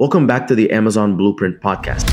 Welcome back to the Amazon Blueprint podcast.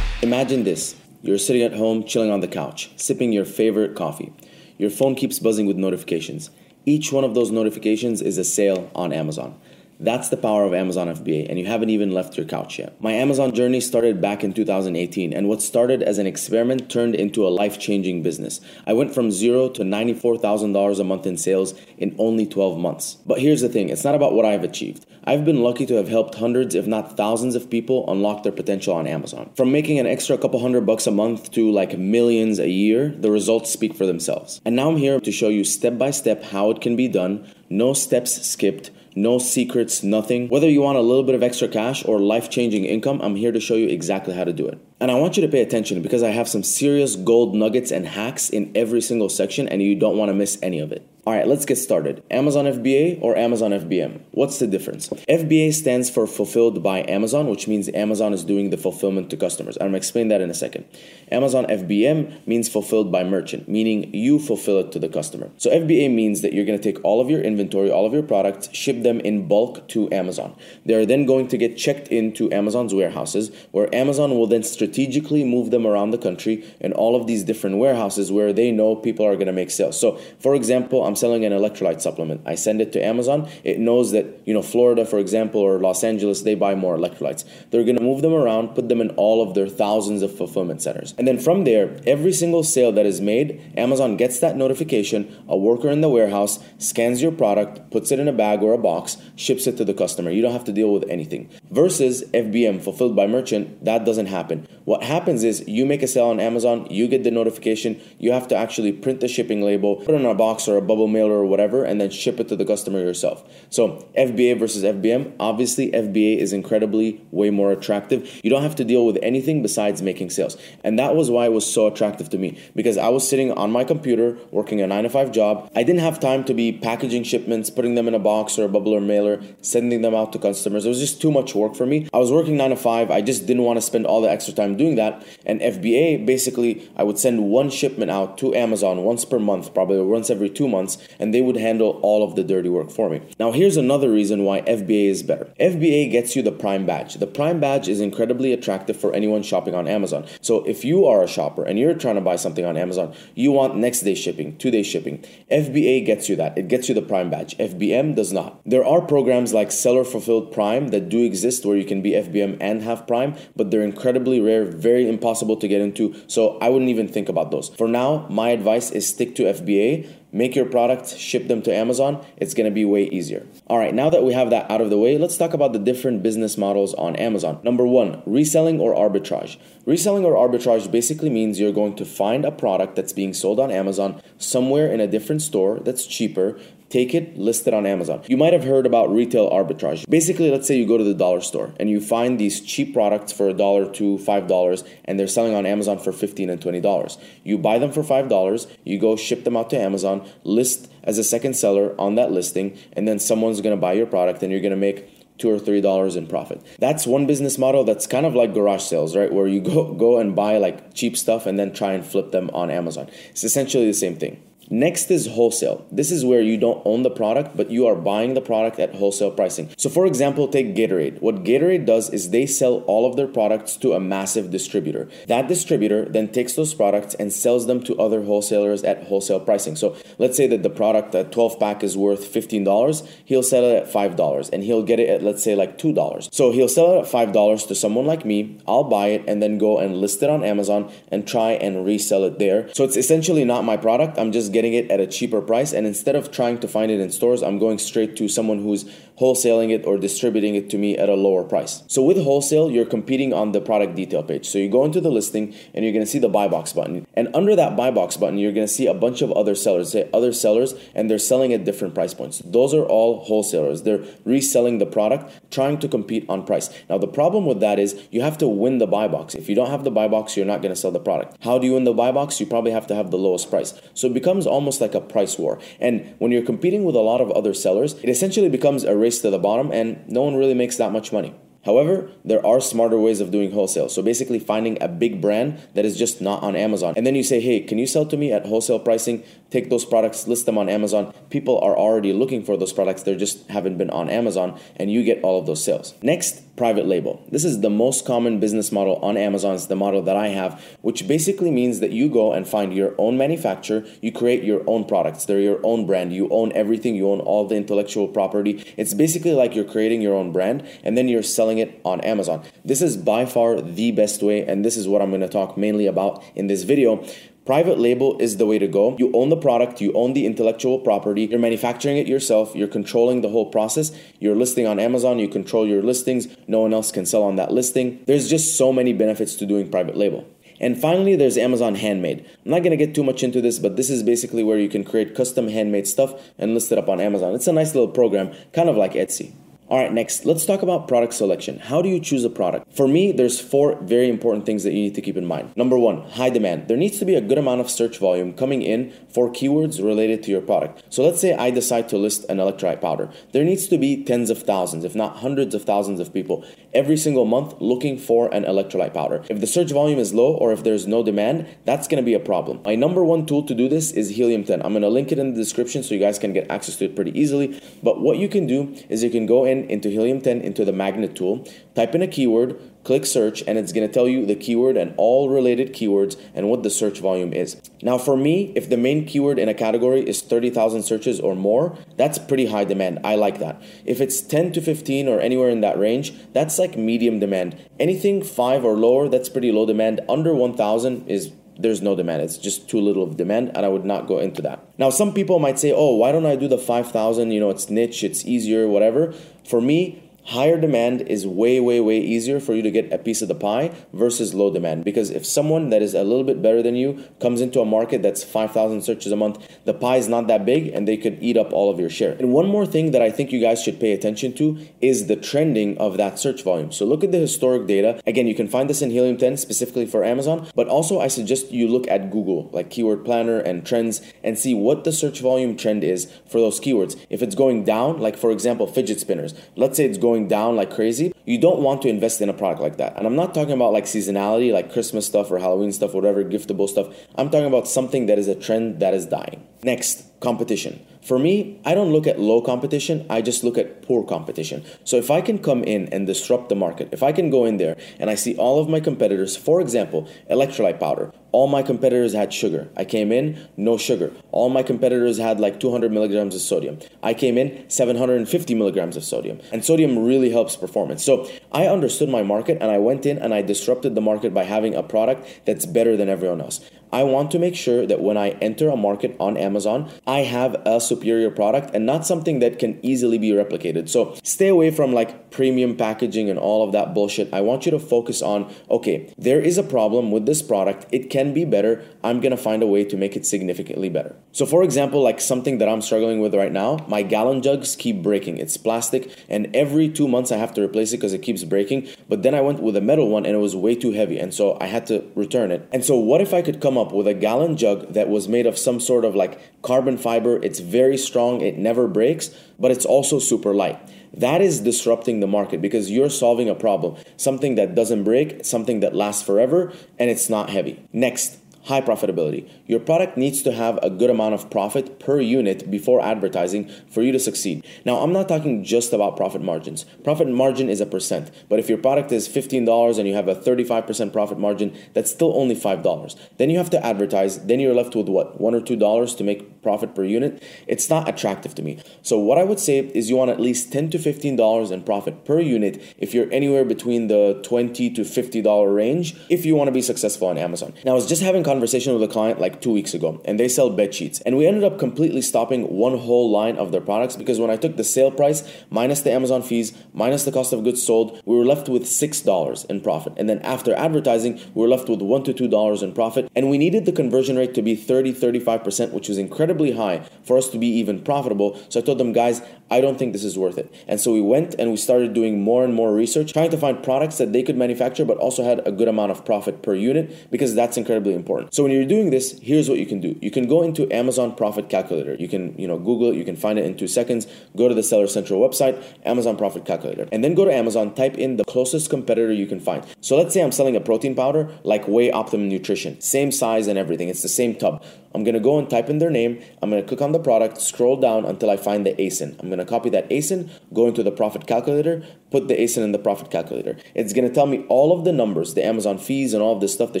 Imagine this you're sitting at home, chilling on the couch, sipping your favorite coffee. Your phone keeps buzzing with notifications. Each one of those notifications is a sale on Amazon. That's the power of Amazon FBA, and you haven't even left your couch yet. My Amazon journey started back in 2018, and what started as an experiment turned into a life changing business. I went from zero to $94,000 a month in sales in only 12 months. But here's the thing it's not about what I've achieved. I've been lucky to have helped hundreds, if not thousands, of people unlock their potential on Amazon. From making an extra couple hundred bucks a month to like millions a year, the results speak for themselves. And now I'm here to show you step by step how it can be done, no steps skipped no secrets, nothing. Whether you want a little bit of extra cash or life changing income, I'm here to show you exactly how to do it. And I want you to pay attention because I have some serious gold nuggets and hacks in every single section, and you don't want to miss any of it. All right, let's get started. Amazon FBA or Amazon FBM? What's the difference? FBA stands for Fulfilled by Amazon, which means Amazon is doing the fulfillment to customers. I'm gonna explain that in a second. Amazon FBM means Fulfilled by Merchant, meaning you fulfill it to the customer. So FBA means that you're gonna take all of your inventory, all of your products, ship them in bulk to Amazon. They are then going to get checked into Amazon's warehouses, where Amazon will then strategically move them around the country in all of these different warehouses where they know people are gonna make sales. So, for example, I'm selling an electrolyte supplement. I send it to Amazon. It knows that, you know, Florida, for example, or Los Angeles, they buy more electrolytes. They're going to move them around, put them in all of their thousands of fulfillment centers. And then from there, every single sale that is made, Amazon gets that notification. A worker in the warehouse scans your product, puts it in a bag or a box, ships it to the customer. You don't have to deal with anything. Versus FBM, fulfilled by merchant, that doesn't happen. What happens is you make a sale on Amazon, you get the notification, you have to actually print the shipping label, put it in a box or a bubble bubble mailer or whatever, and then ship it to the customer yourself. So FBA versus FBM, obviously FBA is incredibly way more attractive. You don't have to deal with anything besides making sales. And that was why it was so attractive to me because I was sitting on my computer working a 9 to 5 job. I didn't have time to be packaging shipments, putting them in a box or a bubble or mailer, sending them out to customers. It was just too much work for me. I was working 9 to 5. I just didn't want to spend all the extra time doing that. And FBA basically I would send one shipment out to Amazon once per month, probably once every 2 months months, and they would handle all of the dirty work for me. Now, here's another reason why FBA is better FBA gets you the Prime badge. The Prime badge is incredibly attractive for anyone shopping on Amazon. So, if you are a shopper and you're trying to buy something on Amazon, you want next day shipping, two day shipping. FBA gets you that. It gets you the Prime badge. FBM does not. There are programs like Seller Fulfilled Prime that do exist where you can be FBM and have Prime, but they're incredibly rare, very impossible to get into. So, I wouldn't even think about those. For now, my advice is stick to FBA make your products, ship them to Amazon, it's gonna be way easier. All right, now that we have that out of the way, let's talk about the different business models on Amazon. Number one, reselling or arbitrage. Reselling or arbitrage basically means you're going to find a product that's being sold on Amazon somewhere in a different store that's cheaper take it, list it on Amazon. You might have heard about retail arbitrage. Basically, let's say you go to the dollar store and you find these cheap products for a dollar to five dollars and they're selling on Amazon for 15 and 20 dollars. You buy them for five dollars, you go ship them out to Amazon, list as a second seller on that listing, and then someone's gonna buy your product and you're gonna make two or three dollars in profit. That's one business model that's kind of like garage sales, right? Where you go go and buy like cheap stuff and then try and flip them on Amazon. It's essentially the same thing. Next is wholesale. This is where you don't own the product, but you are buying the product at wholesale pricing. So, for example, take Gatorade. What Gatorade does is they sell all of their products to a massive distributor. That distributor then takes those products and sells them to other wholesalers at wholesale pricing. So, let's say that the product, a 12 pack, is worth $15. He'll sell it at $5 and he'll get it at, let's say, like $2. So, he'll sell it at $5 to someone like me. I'll buy it and then go and list it on Amazon and try and resell it there. So, it's essentially not my product. I'm just getting getting it at a cheaper price. And instead of trying to find it in stores, I'm going straight to someone who's wholesaling it or distributing it to me at a lower price. So with wholesale, you're competing on the product detail page. So you go into the listing and you're going to see the buy box button. And under that buy box button, you're going to see a bunch of other sellers, say other sellers, and they're selling at different price points. Those are all wholesalers. They're reselling the product, trying to compete on price. Now, the problem with that is you have to win the buy box. If you don't have the buy box, you're not going to sell the product. How do you win the buy box? You probably have to have the lowest price. So it becomes almost like a price war. And when you're competing with a lot of other sellers, it essentially becomes a race to the bottom and no one really makes that much money. However, there are smarter ways of doing wholesale. So basically, finding a big brand that is just not on Amazon. And then you say, hey, can you sell to me at wholesale pricing? Take those products, list them on Amazon. People are already looking for those products, they just haven't been on Amazon, and you get all of those sales. Next, private label. This is the most common business model on Amazon. It's the model that I have, which basically means that you go and find your own manufacturer, you create your own products. They're your own brand. You own everything, you own all the intellectual property. It's basically like you're creating your own brand and then you're selling it on Amazon. This is by far the best way, and this is what I'm going to talk mainly about in this video. Private label is the way to go. You own the product, you own the intellectual property, you're manufacturing it yourself, you're controlling the whole process. You're listing on Amazon, you control your listings, no one else can sell on that listing. There's just so many benefits to doing private label. And finally, there's Amazon Handmade. I'm not gonna get too much into this, but this is basically where you can create custom handmade stuff and list it up on Amazon. It's a nice little program, kind of like Etsy. All right, next, let's talk about product selection. How do you choose a product? For me, there's four very important things that you need to keep in mind. Number one, high demand. There needs to be a good amount of search volume coming in for keywords related to your product. So let's say I decide to list an electrolyte powder. There needs to be tens of thousands, if not hundreds of thousands of people every single month looking for an electrolyte powder. If the search volume is low or if there's no demand, that's gonna be a problem. My number one tool to do this is Helium 10. I'm gonna link it in the description so you guys can get access to it pretty easily. But what you can do is you can go in into Helium 10 into the magnet tool, type in a keyword, click search, and it's going to tell you the keyword and all related keywords and what the search volume is. Now, for me, if the main keyword in a category is 30,000 searches or more, that's pretty high demand. I like that. If it's 10 to 15 or anywhere in that range, that's like medium demand. Anything 5 or lower, that's pretty low demand. Under 1,000 is there's no demand. It's just too little of demand, and I would not go into that. Now, some people might say, oh, why don't I do the 5,000? You know, it's niche, it's easier, whatever. For me, higher demand is way way way easier for you to get a piece of the pie versus low demand. Because if someone that is a little bit better than you comes into a market that's 5000 searches a month the pie is not that big and they could eat up all of your share. And one more thing that i think you guys should pay attention to is the trending of that search volume. So look at the historic data. Again you can find this in helium 10 specifically for amazon but also i suggest you look at google like keyword planner and trends and see what the search volume trend is for those keywords. If it's going down like for example fidget spinners. Let's say it's going going down like crazy, you don't want to invest in a product like that. And I'm not talking about like seasonality, like Christmas stuff or Halloween stuff, whatever, giftable stuff. I'm talking about something that is a trend that is dying. Next, competition. For me, I don't look at low competition, I just look at poor competition. So if I can come in and disrupt the market, if I can go in there and I see all of my competitors, for example, electrolyte powder, all my competitors had sugar. I came in, no sugar. All my competitors had like 200 milligrams of sodium. I came in, 750 milligrams of sodium. And sodium really helps performance. So I understood my market and I went in and I disrupted the market by having a product that's better than everyone else. I want to make sure that when I enter a market on Amazon, I have a superior product and not something that can easily be replicated. So stay away from like premium packaging and all of that bullshit. I want you to focus on okay, there is a problem with this product. It can be better. I'm gonna find a way to make it significantly better. So, for example, like something that I'm struggling with right now, my gallon jugs keep breaking. It's plastic, and every two months I have to replace it because it keeps breaking. But then I went with a metal one and it was way too heavy, and so I had to return it. And so, what if I could come up with a gallon jug that was made of some sort of like carbon fiber? It's very strong, it never breaks, but it's also super light. That is disrupting the market because you're solving a problem, something that doesn't break, something that lasts forever, and it's not heavy. Next, high profitability. Your product needs to have a good amount of profit per unit before advertising for you to succeed. Now, I'm not talking just about profit margins. Profit margin is a percent, but if your product is $15 and you have a 35% profit margin, that's still only $5. Then you have to advertise, then you're left with what? 1 or $2 to make profit per unit. It's not attractive to me. So what I would say is you want at least 10 to $15 in profit per unit if you're anywhere between the 20 to $50 range if you want to be successful on Amazon. Now, I was just having conversation with a client like two weeks ago, and they sell bed sheets. And we ended up completely stopping one whole line of their products because when I took the sale price minus the Amazon fees, minus the cost of goods sold, we were left with $6 in profit. And then after advertising, we were left with $1 to $2 in profit. And we needed the conversion rate to be 30, 35%, which was incredibly high for us to be even profitable. So I told them, guys, I don't think this is worth it. And so we went and we started doing more and more research, trying to find products that they could manufacture but also had a good amount of profit per unit because that's incredibly important. So when you're doing this, here's what you can do. You can go into Amazon Profit Calculator. You can, you know, Google it, you can find it in 2 seconds. Go to the Seller Central website, Amazon Profit Calculator. And then go to Amazon, type in the closest competitor you can find. So let's say I'm selling a protein powder like Whey Optimum Nutrition. Same size and everything. It's the same tub. I'm gonna go and type in their name. I'm gonna click on the product, scroll down until I find the ASIN. I'm gonna copy that ASIN, go into the profit calculator, put the ASIN in the profit calculator. It's gonna tell me all of the numbers, the Amazon fees and all of this stuff, the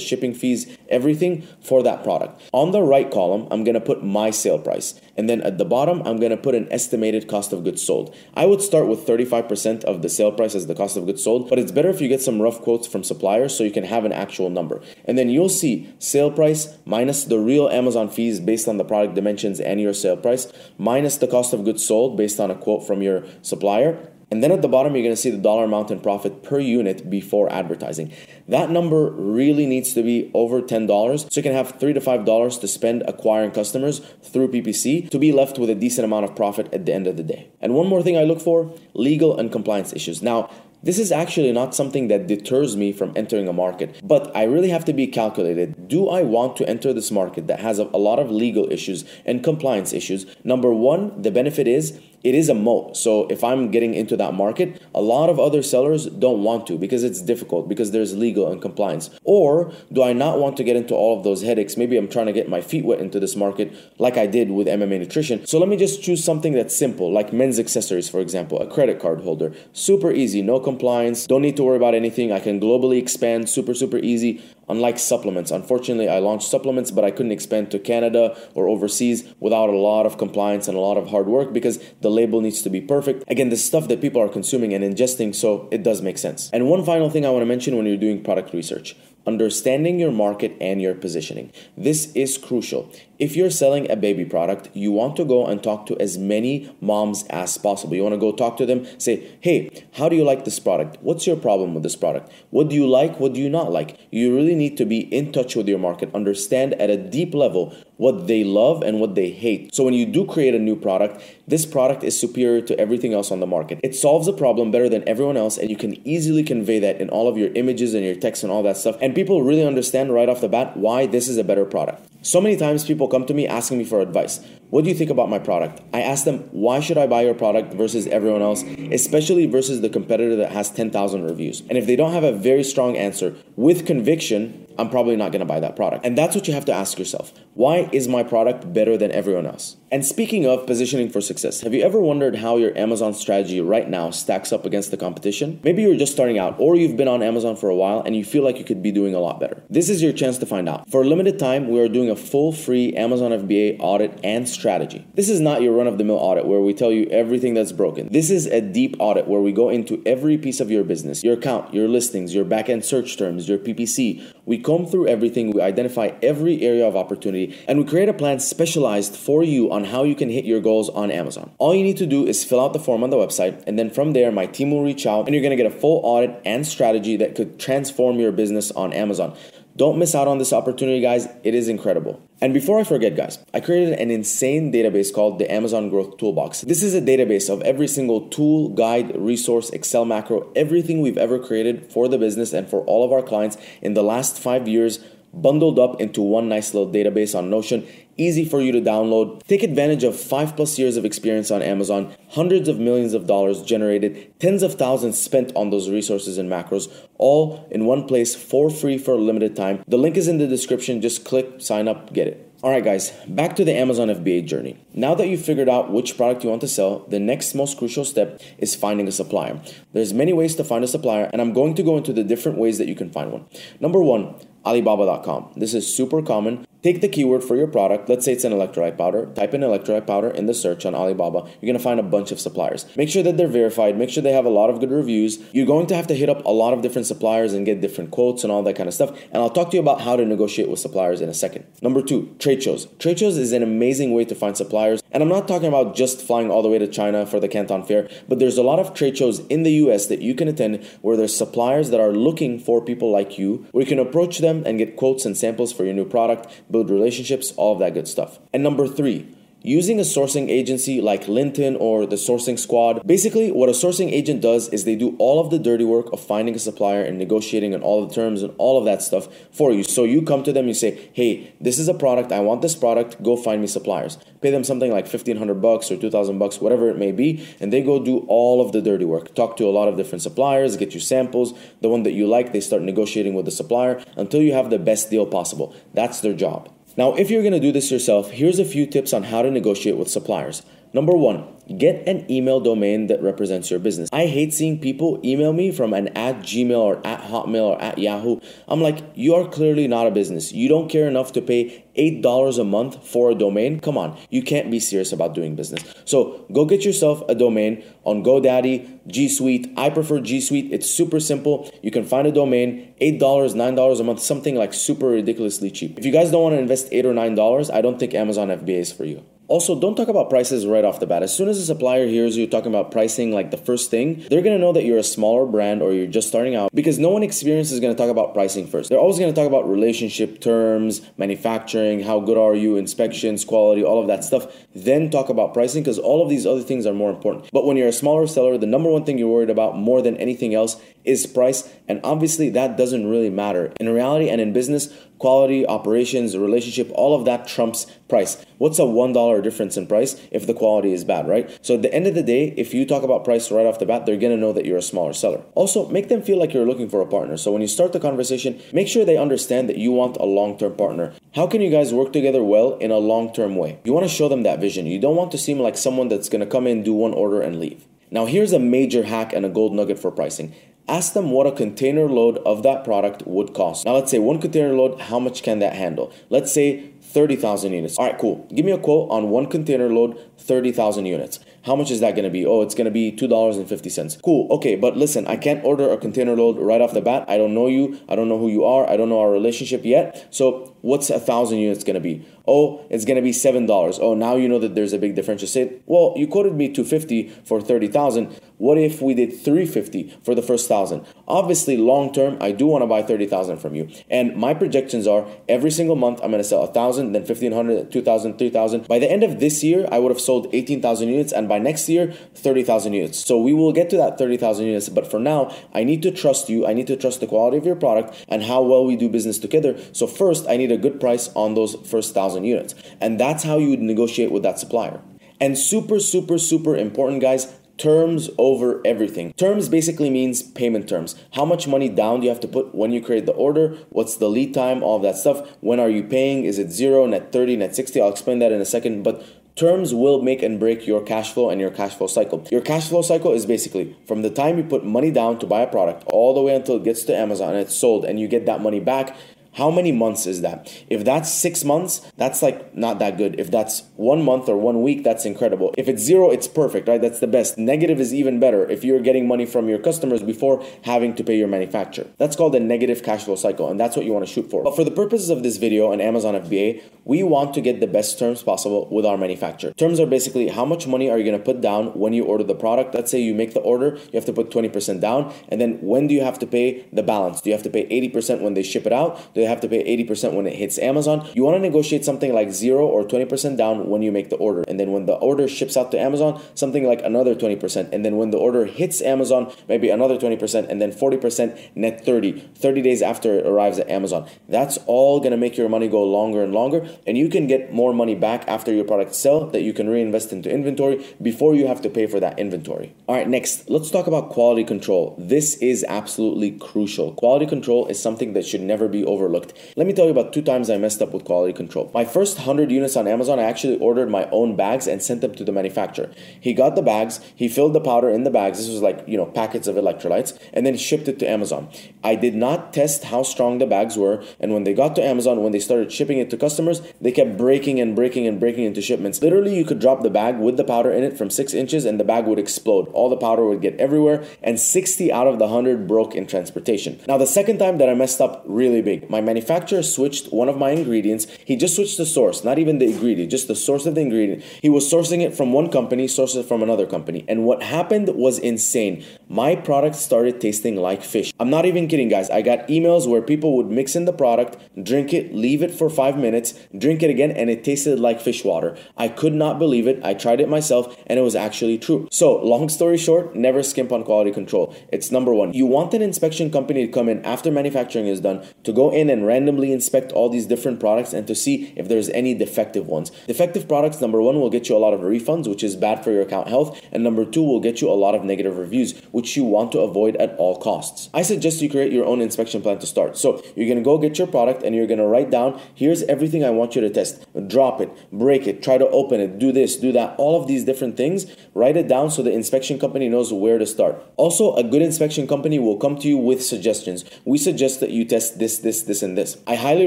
shipping fees, everything for that product. On the right column, I'm gonna put my sale price. And then at the bottom, I'm gonna put an estimated cost of goods sold. I would start with 35% of the sale price as the cost of goods sold, but it's better if you get some rough quotes from suppliers so you can have an actual number. And then you'll see sale price minus the real Amazon fees based on the product dimensions and your sale price, minus the cost of goods sold based on a quote from your supplier. And then at the bottom, you're going to see the dollar amount in profit per unit before advertising. That number really needs to be over $10 so you can have 3 to $5 to spend acquiring customers through PPC to be left with a decent amount of profit at the end of the day. And one more thing I look for legal and compliance issues. Now, this is actually not something that deters me from entering a market, but I really have to be calculated. Do I want to enter this market that has a, a lot of legal issues and compliance issues? Number one, the benefit is it is a moat. So if I'm getting into that market, a lot of other sellers don't want to because it's difficult because there's legal and compliance. Or do I not want to get into all of those headaches? Maybe I'm trying to get my feet wet into this market like I did with MMA nutrition. So let me just choose something that's simple, like men's accessories, for example, a credit card holder. Super easy, no compliance, don't need to worry about anything. I can globally expand, super, super easy unlike supplements. Unfortunately, I launched supplements, but I couldn't expand to Canada or overseas without a lot of compliance and a lot of hard work because the label needs to be perfect. Again, this stuff that people are consuming and ingesting, so it does make sense. And one final thing I want to mention when you're doing product research understanding your market and your positioning. This is crucial. If you're selling a baby product, you want to go and talk to as many moms as possible. You want to go talk to them, say, hey, how do you like this product? What's your problem with this product? What do you like? What do you not like? You really need to be in touch with your market, understand at a deep level what they love and what they hate. So when you do create a new product, this product is superior to everything else on the market. It solves a problem better than everyone else, and you can easily convey that in all of your images and your text and all that stuff. And people really understand right off the bat why this is a better product. So many times people come to me asking me for advice. What do you think about my product? I ask them, why should I buy your product versus everyone else, especially versus the competitor that has 10,000 reviews? And if they don't have a very strong answer with conviction, I'm probably not going to buy that product. And that's what you have to ask yourself. Why is my product better than everyone else? And speaking of positioning for success, have you ever wondered how your Amazon strategy right now stacks up against the competition? Maybe you're just starting out or you've been on Amazon for a while and you feel like you could be doing a lot better. This is your chance to find out. For a limited time, we are doing a full free Amazon FBA audit and strategy. This is not your run of the mill audit where we tell you everything that's broken. This is a deep audit where we go into every piece of your business, your account, your listings, your backend search terms, your PPC. We comb through everything, we identify every area of opportunity, and we create a plan specialized for you on how you can hit your goals on Amazon. All you need to do is fill out the form on the website, and then from there, my team will reach out and you're gonna get a full audit and strategy that could transform your business on Amazon. Don't miss out on this opportunity, guys. It is incredible. And before I forget, guys, I created an insane database called the Amazon Growth Toolbox. This is a database of every single tool, guide, resource, Excel macro, everything we've ever created for the business and for all of our clients in the last five years bundled up into one nice little database on Notion, easy for you to download. Take advantage of five plus years of experience on Amazon, hundreds of millions of dollars generated, tens of thousands spent on those resources and macros, all in one place for free for a limited time. The link is in the description. Just click, sign up, get it. All right, guys, back to the Amazon FBA journey. Now that you've figured out which product you want to sell, the next most crucial step is finding a supplier. There's many ways to find a supplier, and I'm going to go into the different ways that you can find one. Number one, Alibaba.com. This is super common. Take the keyword for your product. Let's say it's an electrolyte powder. Type in electrolyte powder in the search on Alibaba. You're going to find a bunch of suppliers. Make sure that they're verified. Make sure they have a lot of good reviews. You're going to have to hit up a lot of different suppliers and get different quotes and all that kind of stuff. And I'll talk to you about how to negotiate with suppliers in a second. Number two, trade shows. Trade shows is an amazing way to find suppliers. And I'm not talking about just flying all the way to China for the Canton Fair, but there's a lot of trade shows in the US that you can attend where there's suppliers that are looking for people like you, where you can approach them and get quotes and samples for your new product, build relationships, all of that good stuff. And number three, using a sourcing agency like Linton or the sourcing squad. Basically, what a sourcing agent does is they do all of the dirty work of finding a supplier and negotiating and all the terms and all of that stuff for you. So you come to them, you say, "Hey, this is a product. I want this product. Go find me suppliers." Pay them something like 1500 bucks or 2000 bucks, whatever it may be, and they go do all of the dirty work. Talk to a lot of different suppliers, get you samples, the one that you like, they start negotiating with the supplier until you have the best deal possible. That's their job. Now, if you're going to do this yourself, here's a few tips on how to negotiate with suppliers. Number one, get an email domain that represents your business. I hate seeing people email me from an at Gmail or at Hotmail or at Yahoo. I'm like, you are clearly not a business. You don't care enough to pay $8 a month for a domain. Come on, you can't be serious about doing business. So go get yourself a domain on GoDaddy, G Suite. I prefer G Suite. It's super simple. You can find a domain, $8, $9 a month, something like super ridiculously cheap. If you guys don't want to invest 8 or $9, I don't think Amazon FBA is for you. Also, don't talk about prices right off the bat. As soon as a supplier hears you talking about pricing like the first thing, they're gonna know that you're a smaller brand or you're just starting out because no one experienced is gonna talk about pricing first. They're always gonna talk about relationship terms, manufacturing, how good are you, inspections, quality, all of that stuff. Then talk about pricing because all of these other things are more important. But when you're a smaller seller, the number one thing you're worried about more than anything else is price. And obviously, that doesn't really matter. In reality and in business, quality, operations, relationship, all of that trumps price. What's a $1 difference in price if the quality is bad, right? So at the end of the day, if you talk about price right off the bat, they're gonna know that you're a smaller seller. Also, make them feel like you're looking for a partner. So when you start the conversation, make sure they understand that you want a long term partner. How can you guys work together well in a long term way? You wanna show them that vision. You don't want to seem like someone that's gonna come in, do one order, and leave. Now, here's a major hack and a gold nugget for pricing ask them what a container load of that product would cost. Now, let's say one container load, how much can that handle? Let's say 30,000 units. All right, cool. Give me a quote on one container load, 30,000 units. How much is that going to be? Oh, it's going to be $2.50. Cool. Okay, but listen, I can't order a container load right off the bat. I don't know you. I don't know who you are. I don't know our relationship yet. So, what's a thousand units going to be? Oh, it's going to be $7. Oh, now you know that there's a big difference. You well, you quoted me 250 for 30,000. What if we did 350 for the first thousand? Obviously, long term, I do want to buy 30,000 from you. And my projections are every single month I'm going to sell 1,000, then 1,500, 2,000, 3,000. By the end of this year, I would have sold 18,000 units, and by next year, 30,000 units. So we will get to that 30,000 units. But for now, I need to trust you. I need to trust the quality of your product and how well we do business together. So first, I need a good price on those first thousand units. And that's how you would negotiate with that supplier. And super, super, super important, guys, terms over everything. Terms basically means payment terms. How much money down do you have to put when you create the order? What's the lead time? All that stuff. When are you paying? Is it zero, net 30, net 60? I'll explain that in a second. But Terms will make and break your cash flow and your cash flow cycle. Your cash flow cycle is basically from the time you put money down to buy a product all the way until it gets to Amazon and it's sold and you get that money back how many months is that? If that's six months, that's like not that good. If that's one month or one week, that's incredible. If it's zero, it's perfect, right? That's the best. Negative is even better if you're getting money from your customers before having to pay your manufacturer. That's called a negative cash flow cycle, and that's what you want to shoot for. But for the purposes of this video on Amazon FBA, we want to get the best terms possible with our manufacturer. Terms are basically how much money are you going to put down when you order the product. Let's say you make the order, you have to put 20% down, and then when do you have to pay the balance? Do you have to pay 80% when they ship it out? They have to pay 80% when it hits Amazon. You want to negotiate something like 0 or 20% down when you make the order. And then when the order ships out to Amazon, something like another 20%. And then when the order hits Amazon, maybe another 20%, and then 40% net 30, 30 days after it arrives at Amazon. That's all going to make your money go longer and longer. And you can get more money back after your product sell that you can reinvest into inventory before you have to pay for that inventory. All right, next, let's talk about quality control. This is absolutely crucial. Quality control is something that should never be overlooked. Let me tell you about two times I messed up with quality control. My first 100 units on Amazon, I actually ordered my own bags and sent them to the manufacturer. He got the bags, he filled the powder in the bags. This was like, you know, packets of electrolytes, and then shipped it to Amazon. I did not test how strong the bags were, and when they got to Amazon, when they started shipping it to customers, they kept breaking and breaking and breaking into shipments. Literally, you could drop the bag with the powder in it from six inches, and the bag would explode. All the powder would get everywhere, and 60 out of the 100 broke in transportation. Now, the second time that I messed up really big, my manufacturer manufacturer switched one of my ingredients. He just switched the source, not even the ingredient, just the source of the ingredient. He was sourcing it from one company, sourced it from another company. And what happened was insane. My product started tasting like fish. I'm not even kidding, guys. I got emails where people would mix in the product, drink it, leave it for five minutes, drink it again, and it tasted like fish water. I could not believe it. I tried it myself, and it was actually true. So, long story short, never skimp on quality control. It's number one. You want an inspection company to come in after manufacturing is done to go in and randomly inspect all these different products and to see if there's any defective ones. Defective products, number one, will get you a lot of refunds, which is bad for your account health, and number two, will get you a lot of negative reviews, which you want to avoid at all costs. I suggest you create your own inspection plan to start. So you're gonna go get your product and you're gonna write down here's everything I want you to test. Drop it, break it, try to open it, do this, do that, all of these different things. Write it down so the inspection company knows where to start. Also, a good inspection company will come to you with suggestions. We suggest that you test this, this, this, and this. I highly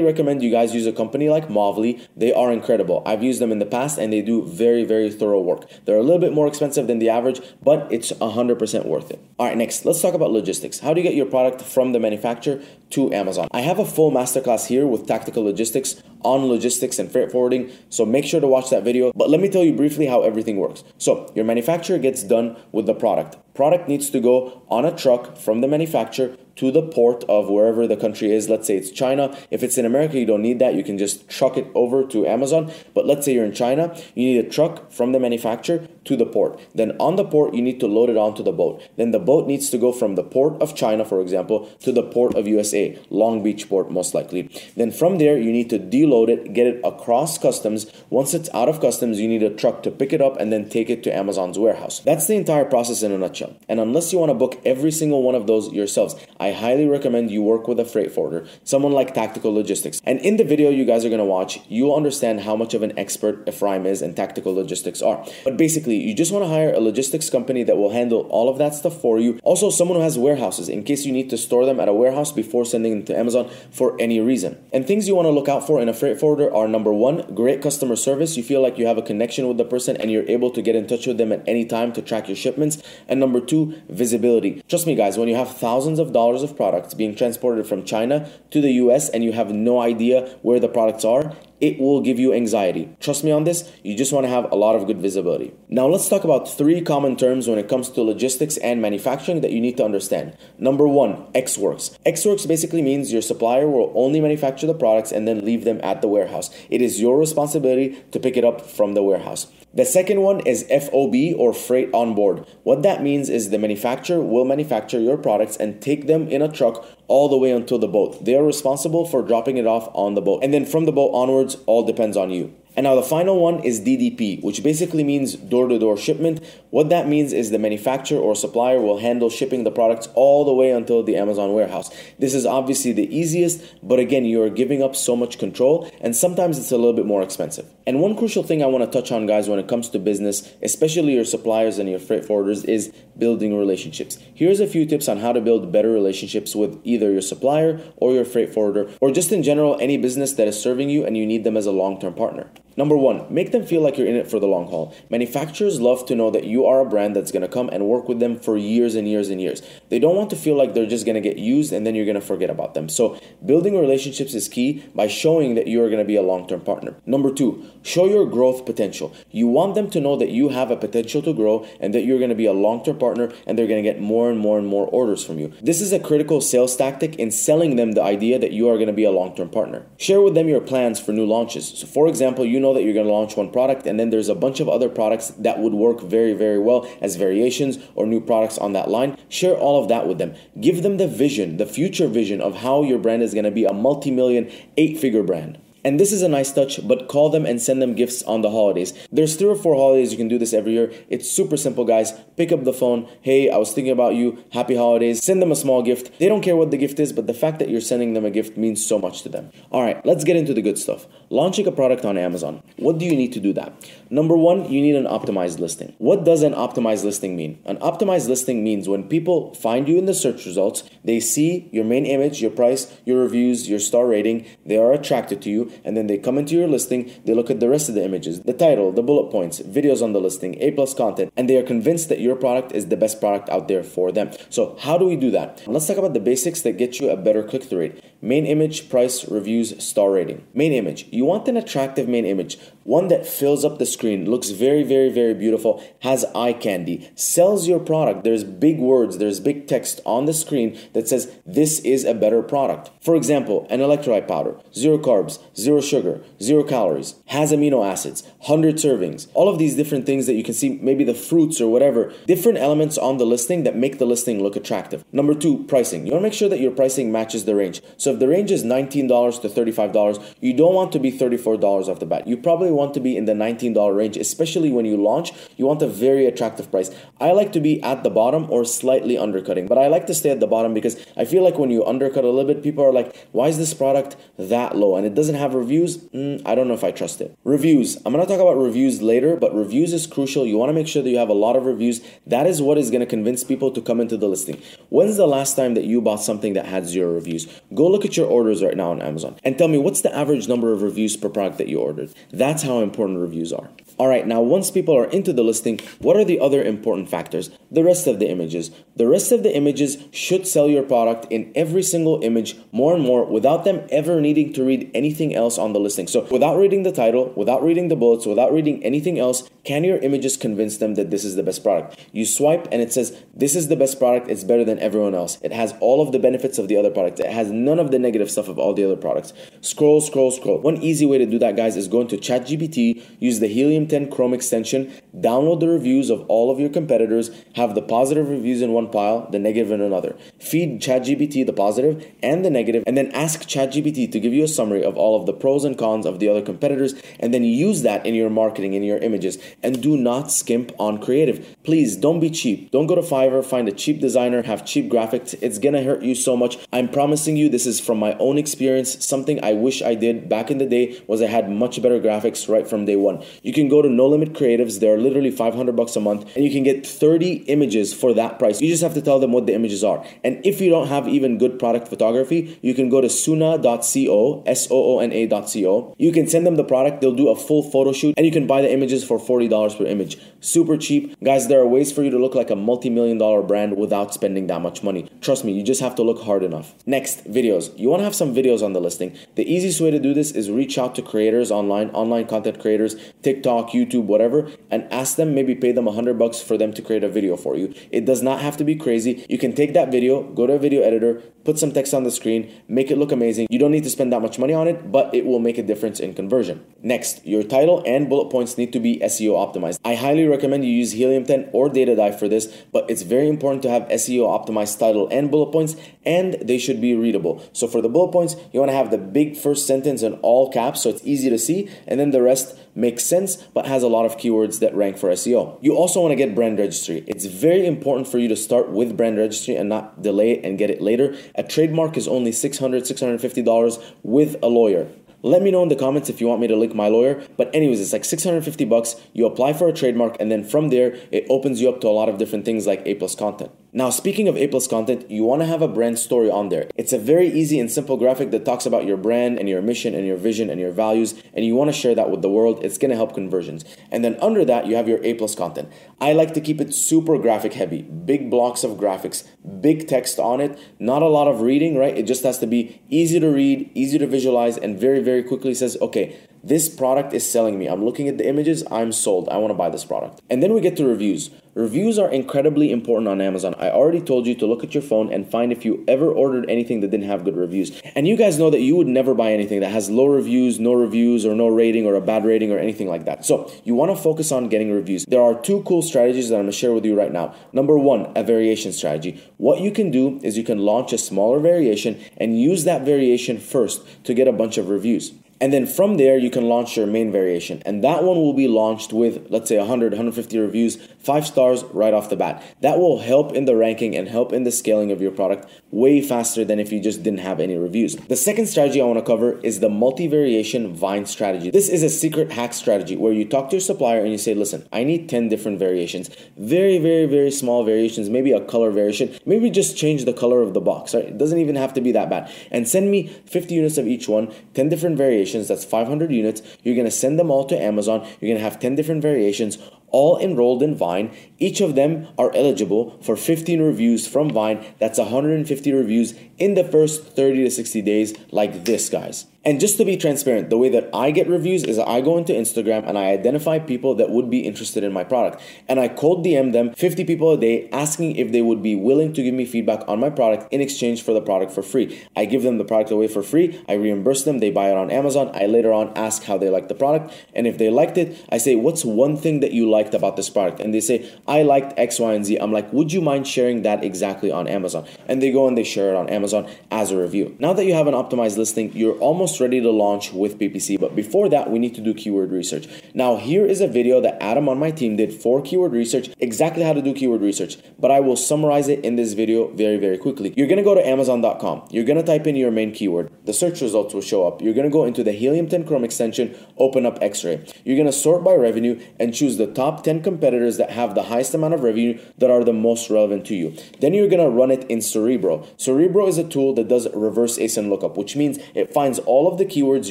recommend you guys use a company like Movly. They are incredible. I've used them in the past and they do very, very thorough work. They're a little bit more expensive than the average, but it's 100% worth it. All right, next, let's talk about logistics. How do you get your product from the manufacturer to Amazon? I have a full masterclass here with tactical logistics on logistics and freight forwarding, so make sure to watch that video. But let me tell you briefly how everything works. So, your manufacturer gets done with the product. Product needs to go on a truck from the manufacturer to the port of wherever the country is. Let's say it's China. If it's in America, you don't need that. You can just truck it over to Amazon. But let's say you're in China, you need a truck from the manufacturer to the port. Then on the port, you need to load it onto the boat. Then the boat needs to go from the port of China, for example, to the port of USA, Long Beach port, most likely. Then from there, you need to deload it, get it across customs. Once it's out of customs, you need a truck to pick it up and then take it to Amazon's warehouse. That's the entire process in a nutshell. And unless you want to book every single one of those yourselves, I highly recommend you work with a freight forwarder, someone like Tactical Logistics. And in the video you guys are going to watch, you'll understand how much of an expert Ephraim is and Tactical Logistics are. But basically, you just want to hire a logistics company that will handle all of that stuff for you. Also, someone who has warehouses in case you need to store them at a warehouse before sending them to Amazon for any reason. And things you want to look out for in a freight forwarder are number one, great customer service. You feel like you have a connection with the person and you're able to get in touch with them at any time to track your shipments. And number two, visibility. Trust me, guys, when you have thousands of dollars of products, products being transported from China to the US and you have no idea where the products are, it will give you anxiety. Trust me on this, you just want to have a lot of good visibility. Now, let's talk about three common terms when it comes to logistics and manufacturing that you need to understand. Number one, Ex Works. Ex Works basically means your supplier will only manufacture the products and then leave them at the warehouse. It is your responsibility to pick it up from the warehouse. The second one is FOB or freight on board. What that means is the manufacturer will manufacture your products and take them in a truck all the way until the boat. They are responsible for dropping it off on the boat. And then from the boat onwards, all depends on you. And now the final one is DDP, which basically means door to door shipment. What that means is the manufacturer or supplier will handle shipping the products all the way until the Amazon warehouse. This is obviously the easiest, but again, you are giving up so much control, and sometimes it's a little bit more expensive. And one crucial thing I want to touch on, guys, when it comes to business, especially your suppliers and your freight forwarders, is building relationships. Here's a few tips on how to build better relationships with either your supplier or your freight forwarder, or just in general, any business that is serving you and you need them as a long term partner. Number one, make them feel like you're in it for the long haul. Manufacturers love to know that you are a brand that's gonna come and work with them for years and years and years. They don't want to feel like they're just gonna get used and then you're gonna forget about them. So, building relationships is key by showing that you are gonna be a long term partner. Number two, show your growth potential. You want them to know that you have a potential to grow and that you're gonna be a long term partner and they're gonna get more and more and more orders from you. This is a critical sales tactic in selling them the idea that you are gonna be a long term partner. Share with them your plans for new launches. So, for example, you know that you're going to launch one product and then there's a bunch of other products that would work very very well as variations or new products on that line. Share all of that with them. Give them the vision the future vision of how your brand is going to be a multi-million eight figure brand and this is a nice touch, but call them and send them gifts on the holidays. There's three or four holidays you can do this every year. It's super simple, guys. Pick up the phone. Hey, I was thinking about you. Happy holidays. Send them a small gift. They don't care what the gift is, but the fact that you're sending them a gift means so much to them. All right, let's get into the good stuff. Launching a product on Amazon. What do you need to do that? Number one, you need an optimized listing. What does an optimized listing mean? An optimized listing means when people find you in the search results, they see your main image, your price, your reviews, your star rating, they are attracted to you, and then they come into your listing, they look at the rest of the images, the title, the bullet points, videos on the listing, A plus content, and they are convinced that your product is the best product out there for them. So, how do we do that? Let's talk about the basics that get you a better click through rate. Main image, price, reviews, star rating. Main image. You want an attractive main image, one that fills up the screen, looks very, very, very beautiful, has eye candy, sells your product. There's big words, there's big text on the screen that says this is a better product. For example, an electrolyte powder, zero carbs, zero sugar, zero calories, has amino acids, 100 servings, all of these different things that you can see, maybe the fruits or whatever, different elements on the listing that make the listing look attractive. Number two, pricing. You want to make sure that your pricing matches the range. So if the range is $19 to $35, you don't want to be $34 off the bat. You probably want to be in the $19 range, especially when you launch. You want a very attractive price. I like to be at the bottom or slightly undercutting, but I like to stay at the bottom because I feel like when you undercut a little bit, people are like, why is this product that low? And it doesn't have reviews. Mm, I don't know if I trust it. Reviews. I'm to talk about reviews later, but reviews is crucial. You want to make sure that you have a lot of reviews. That is what is going to convince people to come into the listing. When's the last time that you bought something that had zero reviews? Go look at your orders right now on Amazon and tell me what's the average number of reviews per product that you ordered. That's how important reviews are. All right, now once people are into the listing, what are the other important factors? The rest of the images. The rest of the images should sell your product in every single image more and more without them ever needing to read anything else on the listing. So, without reading the title, without reading the bullets, without reading anything else, can your images convince them that this is the best product? You swipe and it says, This is the best product, it's better than everyone else. It has all of the benefits of the other products, it has none of the negative stuff of all the other products. Scroll, scroll, scroll. One easy way to do that, guys, is go into ChatGPT, use the Helium 10 Chrome extension, download the reviews of all of your competitors, have the positive reviews in one pile, the negative in another. Feed ChatGPT the positive and the negative, and then ask ChatGPT to give you a summary of all of the pros and cons of the other competitors, and then use that in your marketing, in your images. And do not skimp on creative. Please don't be cheap. Don't go to Fiverr, find a cheap designer, have cheap graphics. It's gonna hurt you so much. I'm promising you, this is from my own experience. Something I wish I did back in the day was I had much better graphics right from day one. You can go to No Limit Creatives, they're literally 500 bucks a month, and you can get 30 images for that price. You just have to tell them what the images are. And if you don't have even good product photography, you can go to soona.co, S O O N A.co. You can send them the product, they'll do a full photo shoot, and you can buy the images for $40 per image. Super cheap. Guys, there are ways for you to look like a multi million dollar brand without spending that much money. Trust me, you just have to look hard enough. Next, videos. You want to have some videos on the listing. The easiest way to do this is reach out to creators online, online content creators, TikTok, YouTube, whatever, and ask them, maybe pay them a hundred bucks for them to create a video for you. It does not have to be crazy. You can take that video, go to a video editor, put some text on the screen, make it look amazing. You don't need to spend that much money on it, but it will make a difference in conversion. Next, your title and bullet points need to be SEO optimized. I highly recommend you use Helium 10 or Data Dive for this, but it's very important to have SEO optimized title and bullet points, and they should be readable. So for the bullet points, you want to have the big first sentence in all caps so it's easy to see, and then the rest makes sense but has a lot of keywords that rank for SEO. You also want to get brand registry. It's very important for you to start with brand registry and not delay it and get it later. A trademark is only $600, $650 with a lawyer. Let me know in the comments if you want me to link my lawyer. But anyways, it's like 650 bucks. You apply for a trademark and then from there it opens you up to a lot of different things like A plus content. Now, speaking of A plus content, you want to have a brand story on there. It's a very easy and simple graphic that talks about your brand and your mission and your vision and your values, and you want to share that with the world. It's going to help conversions. And then under that, you have your A plus content. I like to keep it super graphic heavy, big blocks of graphics, big text on it, not a lot of reading, right? It just has to be easy to read, easy to visualize, and very, very quickly says, okay, this product is selling me. I'm looking at the images, I'm sold. I want to buy this product. And then we get to reviews. Reviews are incredibly important on Amazon. I already told you to look at your phone and find if you ever ordered anything that didn't have good reviews. And you guys know that you would never buy anything that has low reviews, no reviews, or no rating, or a bad rating, or anything like that. So you want to focus on getting reviews. There are two cool strategies that I'm going to share with you right now. Number one, a variation strategy. What you can do is you can launch a smaller variation and use that variation first to get a bunch of reviews. And then from there, you can launch your main variation. And that one will be launched with, let's say, 100, 150 reviews, five stars right off the bat. That will help in the ranking and help in the scaling of your product way faster than if you just didn't have any reviews. The second strategy I want to cover is the multi variation vine strategy. This is a secret hack strategy where you talk to your supplier and you say, listen, I need 10 different variations. Very, very, very small variations, maybe a color variation, maybe just change the color of the box, right? It doesn't even have to be that bad. And send me 50 units of each one, 10 different variations variations, that's 500 units. You're going to send them all to Amazon. You're going to have 10 different variations all enrolled in Vine. Each of them are eligible for 15 reviews from Vine. That's 150 reviews in the first 30 to 60 days, like this, guys. And just to be transparent, the way that I get reviews is I go into Instagram and I identify people that would be interested in my product. And I cold DM them 50 people a day asking if they would be willing to give me feedback on my product in exchange for the product for free. I give them the product away for free, I reimburse them, they buy it on Amazon. I later on ask how they like the product. And if they liked it, I say, What's one thing that you liked about this product? And they say, I liked X, Y, and Z. I'm like, Would you mind sharing that exactly on Amazon? And they go and they share it on Amazon as a review. Now that you have an optimized listing, you're almost almost ready to launch with PPC, but before that, we need to do keyword research. Now, here is a video that Adam on my team did for keyword research, exactly how to do keyword research, but I will summarize it in this video very, very quickly. You're gonna go to Amazon.com, you're gonna type in your main keyword, the search results will show up. You're gonna go into the Helium 10 Chrome extension, open up X ray. You're gonna sort by revenue and choose the top 10 competitors that have the highest amount of revenue that are the most relevant to you. Then you're gonna run it in Cerebro. Cerebro is a tool that does reverse ASIN lookup, which means it finds all of the keywords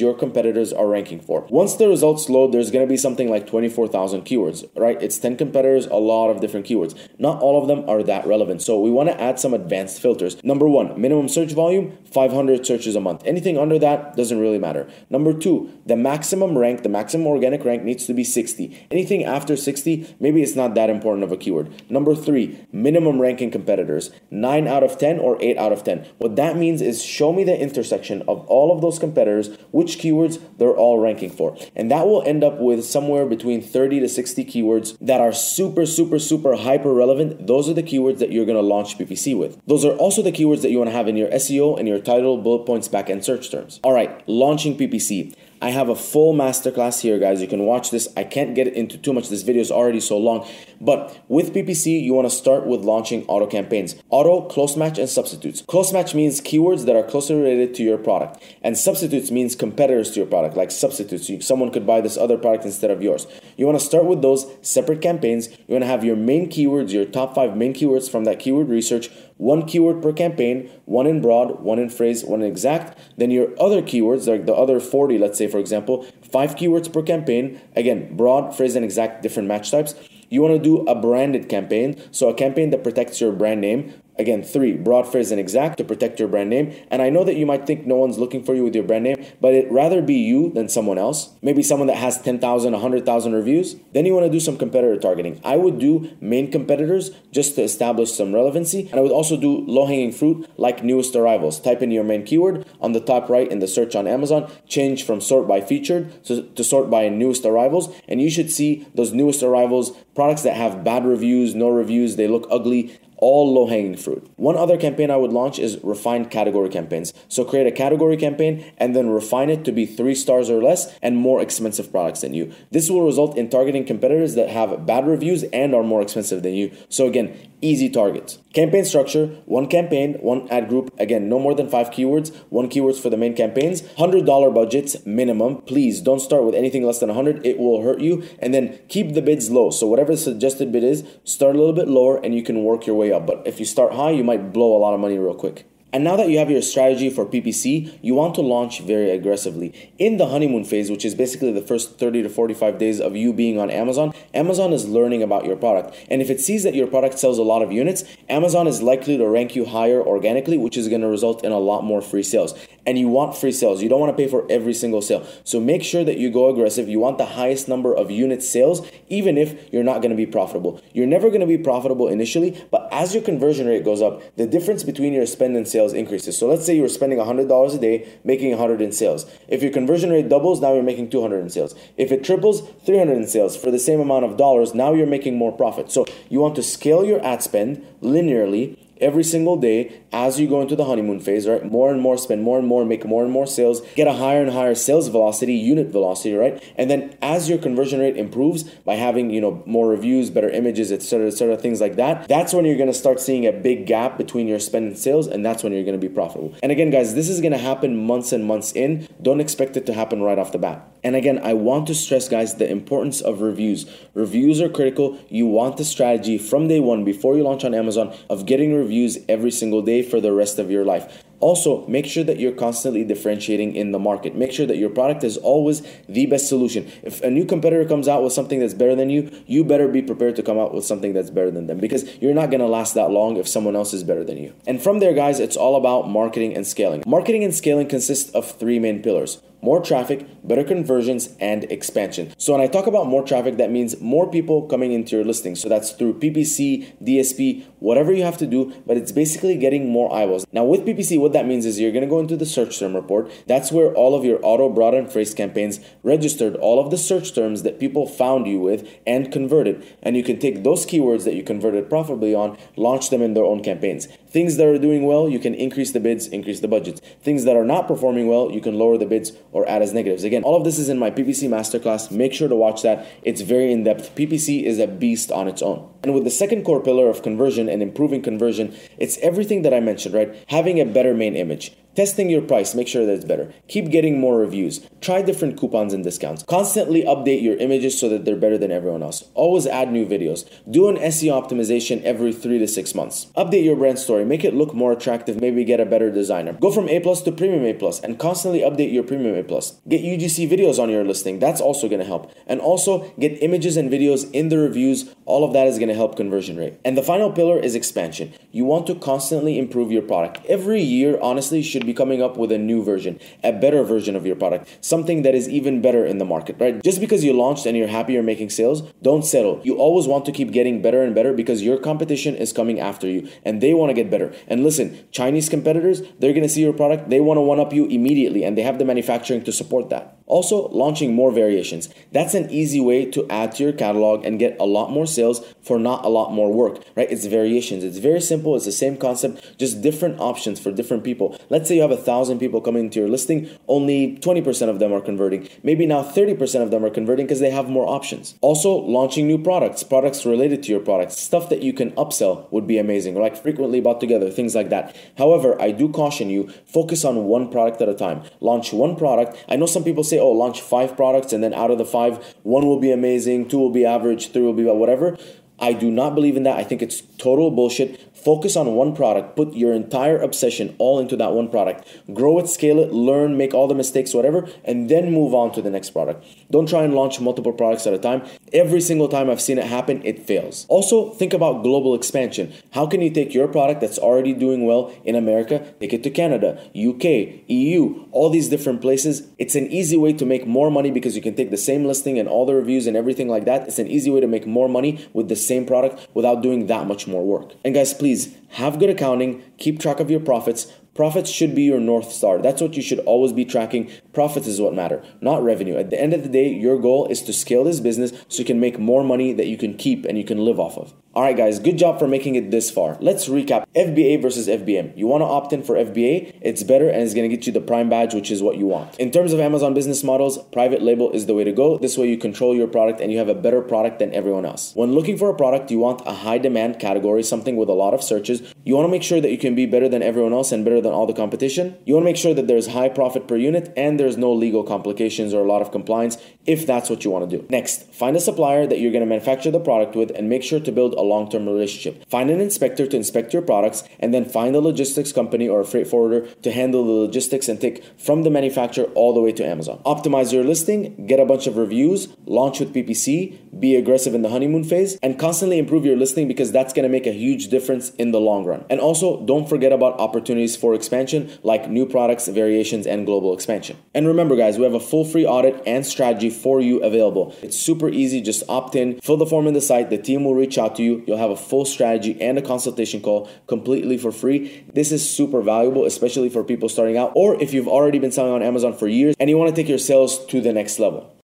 your competitors are ranking for. Once the results load, there's going to be something like 24,000 keywords, right? It's 10 competitors, a lot of different keywords. Not all of them are that relevant. So we want to add some advanced filters. Number one, minimum search volume, 500 searches a month. Anything under that doesn't really matter. Number two, the maximum rank, the maximum organic rank needs to be 60. Anything after 60, maybe it's not that important of a keyword. Number three, minimum ranking competitors, 9 out of 10 or 8 out of 10. What that means is show me the intersection of all of those competitors which keywords they're all ranking for. And that will end up with somewhere between 30 to 60 keywords that are super, super, super hyper relevant. Those are the keywords that you're to launch PPC with. Those are also the keywords that you want to have in your SEO and your title, bullet points, back backend search terms. All right, launching PPC. I have a full masterclass here, guys. You can watch this. I can't get into too much. This video is already so long. But with PPC, you want to start with launching auto campaigns. Auto, close match, and substitutes. Close match means keywords that are closely related to your product. And substitutes means competitors to your product, like substitutes. someone could buy this other product instead of yours. You want to start with those separate campaigns. You want to have your main keywords, your top five main keywords from that keyword research one keyword per campaign, one in broad, one in phrase, one in exact. Then your other keywords, like the other 40, let's say, for example, five keywords per campaign. Again, broad, phrase, and exact, different match types. You want to do a branded campaign, so a campaign that protects your brand name. Again, three, broad phrase and exact to protect your brand name. And I know that you might think no one's looking for you with your brand name, but it rather be you than someone else. Maybe someone that has 10,000, 100,000 reviews. Then you want to do some competitor targeting. I would do main competitors just to establish some relevancy. And I would also do low hanging fruit like newest arrivals. Type in your main keyword on the top right in the search on Amazon, change from sort by featured to, to sort by newest arrivals. And you should see those newest arrivals products that have bad reviews, no reviews, they look ugly, all low hanging fruit. One other campaign I would launch is refined category campaigns. So create a category campaign and then refine it to be three stars or less and more expensive products than you. This will result in targeting competitors that have bad reviews and are more expensive than you. So again, easy targets. Campaign structure, one campaign, one ad group. Again, no more than five keywords, one keywords for the main campaigns. $100 budgets minimum. Please don't start with anything less than 100. It will hurt you. And then keep the bids low. So whatever the suggested bid is, start a little bit lower and you can work your way up. But if you start high, you might blow a lot of money real quick. And now that you have your strategy for PPC, you want to launch very aggressively. In the honeymoon phase, which is basically the first 30 to 45 days of you being on Amazon, Amazon is learning about your product. And if it sees that your product sells a lot of units, Amazon is likely to rank you higher organically, which is going to result in a lot more free sales. And you want free sales. You don't want to pay for every single sale. So make sure that you go aggressive. You want the highest number of unit sales, even if you're not going to be profitable. You're never going to be profitable initially, but as your conversion rate goes up, the difference between your spend and sales increases. So let's say you're spending $100 a day, making 100 in sales. If your conversion rate doubles, now you're making 200 in sales. If it triples, 300 in sales for the same amount of dollars, now you're making more profit. So you want to scale your ad spend linearly every single day as you go into the honeymoon phase, right? More and more, spend more and more, make more and more sales, get a higher and higher sales velocity, unit velocity, right? And then as your conversion rate improves by having, you know, more reviews, better images, etc., etc., things like that, that's when you're going to start seeing a big gap between your spend and sales, and that's when you're going to be profitable. And again, guys, this is going to happen months and months in. Don't expect it to happen right off the bat. And again, I want to stress, guys, the importance of reviews. Reviews are critical. You want the strategy from day one before you launch on Amazon of getting reviews every single day for the rest of your life. Also, make sure that you're constantly differentiating in the market. Make sure that your product is always the best solution. If a new competitor comes out with something that's better than you, you better be prepared to come out with something that's better than them because you're not to last that long if someone else is better than you. And from there, guys, it's all about marketing and scaling. Marketing and scaling consists of three main pillars more traffic, better conversions, and expansion. So when I talk about more traffic, that means more people coming into your listing. So that's through PPC, DSP, whatever you have to do, but it's basically getting more eyeballs. Now with PPC, what that means is you're gonna go into the search term report. That's where all of your auto broaden phrase campaigns registered all of the search terms that people found you with and converted. And you can take those keywords that you converted profitably on, launch them in their own campaigns. Things that are doing well, you can increase the bids, increase the budgets. Things that are not performing well, you can lower the bids or add as negatives. Again, all of this is in my PPC masterclass. Make sure to watch that. It's very in depth. PPC is a beast on its own. And with the second core pillar of conversion and improving conversion, it's everything that I mentioned, right? Having a better main image. Testing your price, make sure that it's better. Keep getting more reviews. Try different coupons and discounts. Constantly update your images so that they're better than everyone else. Always add new videos. Do an SEO optimization every three to six months. Update your brand story. Make it look more attractive. Maybe get a better designer. Go from A plus to premium A plus and constantly update your premium A plus. Get UGC videos on your listing. That's also going to help. And also get images and videos in the reviews. All of that is going to help conversion rate. And the final pillar is expansion. You want to constantly improve your product. Every year, honestly, should be coming up with a new version, a better version of your product, something that is even better in the market, right? Just because you launched and you're happy you're making sales, don't settle. You always want to keep getting better and better because your competition is coming after you and they want to get better. And listen, Chinese competitors, they're going to see your product, they want to one up you immediately and they have the manufacturing to support that. Also, launching more variations. That's an easy way to add to your catalog and get a lot more sales for not a lot more work, right? It's variations. It's very simple. It's the same concept, just different options for different people. Let's say you have a thousand people coming to your listing, only 20% of them are converting. Maybe now 30% of them are converting because they have more options. Also, launching new products, products related to your products, stuff that you can upsell would be amazing, like frequently bought together, things like that. However, I do caution you focus on one product at a time. Launch one product. I know some people say, say, oh, launch five products, and then out of the five, one will be amazing, two will be average, three will be whatever. I do not believe in that. I think it's total bullshit. Focus on one product. Put your entire obsession all into that one product. Grow it, scale it, learn, make all the mistakes, whatever, and then move on to the next product. Don't try and launch multiple products at a time. Every single time I've seen it happen, it fails. Also, think about global expansion. How can you take your product that's already doing well in America, take it to Canada, UK, EU, all these different places? It's an easy way to make more money because you can take the same listing and all the reviews and everything like that. It's an easy way to make more money with the same product without doing that much more work. And guys, please please have good accounting, keep track of your profits, Profits should be your North Star. That's what you should always be tracking. Profits is what matter, not revenue. At the end of the day, your goal is to scale this business so you can make more money that you can keep and you can live off of. All right, guys, good job for making it this far. Let's recap FBA versus FBM. You want to opt in for FBA, it's better and it's going to get you the Prime badge, which is what you want. In terms of Amazon business models, private label is the way to go. This way, you control your product and you have a better product than everyone else. When looking for a product, you want a high demand category, something with a lot of searches. You want to make sure that you can be better than everyone else and better than all the competition. You want to make sure that there's high profit per unit and there's no legal complications or a lot of compliance if that's what you want to do. Next, find a supplier that you're going to manufacture the product with and make sure to build a long term relationship. Find an inspector to inspect your products and then find a logistics company or a freight forwarder to handle the logistics and take from the manufacturer all the way to Amazon. Optimize your listing, get a bunch of reviews, launch with PPC, be aggressive in the honeymoon phase, and constantly improve your listing because that's going to make a huge difference in the long run. And also, don't forget about opportunities for expansion like new products, variations, and global expansion. And remember, guys, we have a full free audit and strategy for you available. It's super easy. Just opt in, fill the form in the site. The team will reach out to you. You'll have a full strategy and a consultation call completely for free. This is super valuable, especially for people starting out, or if you've already been selling on Amazon for years and you want to take your sales to the next level.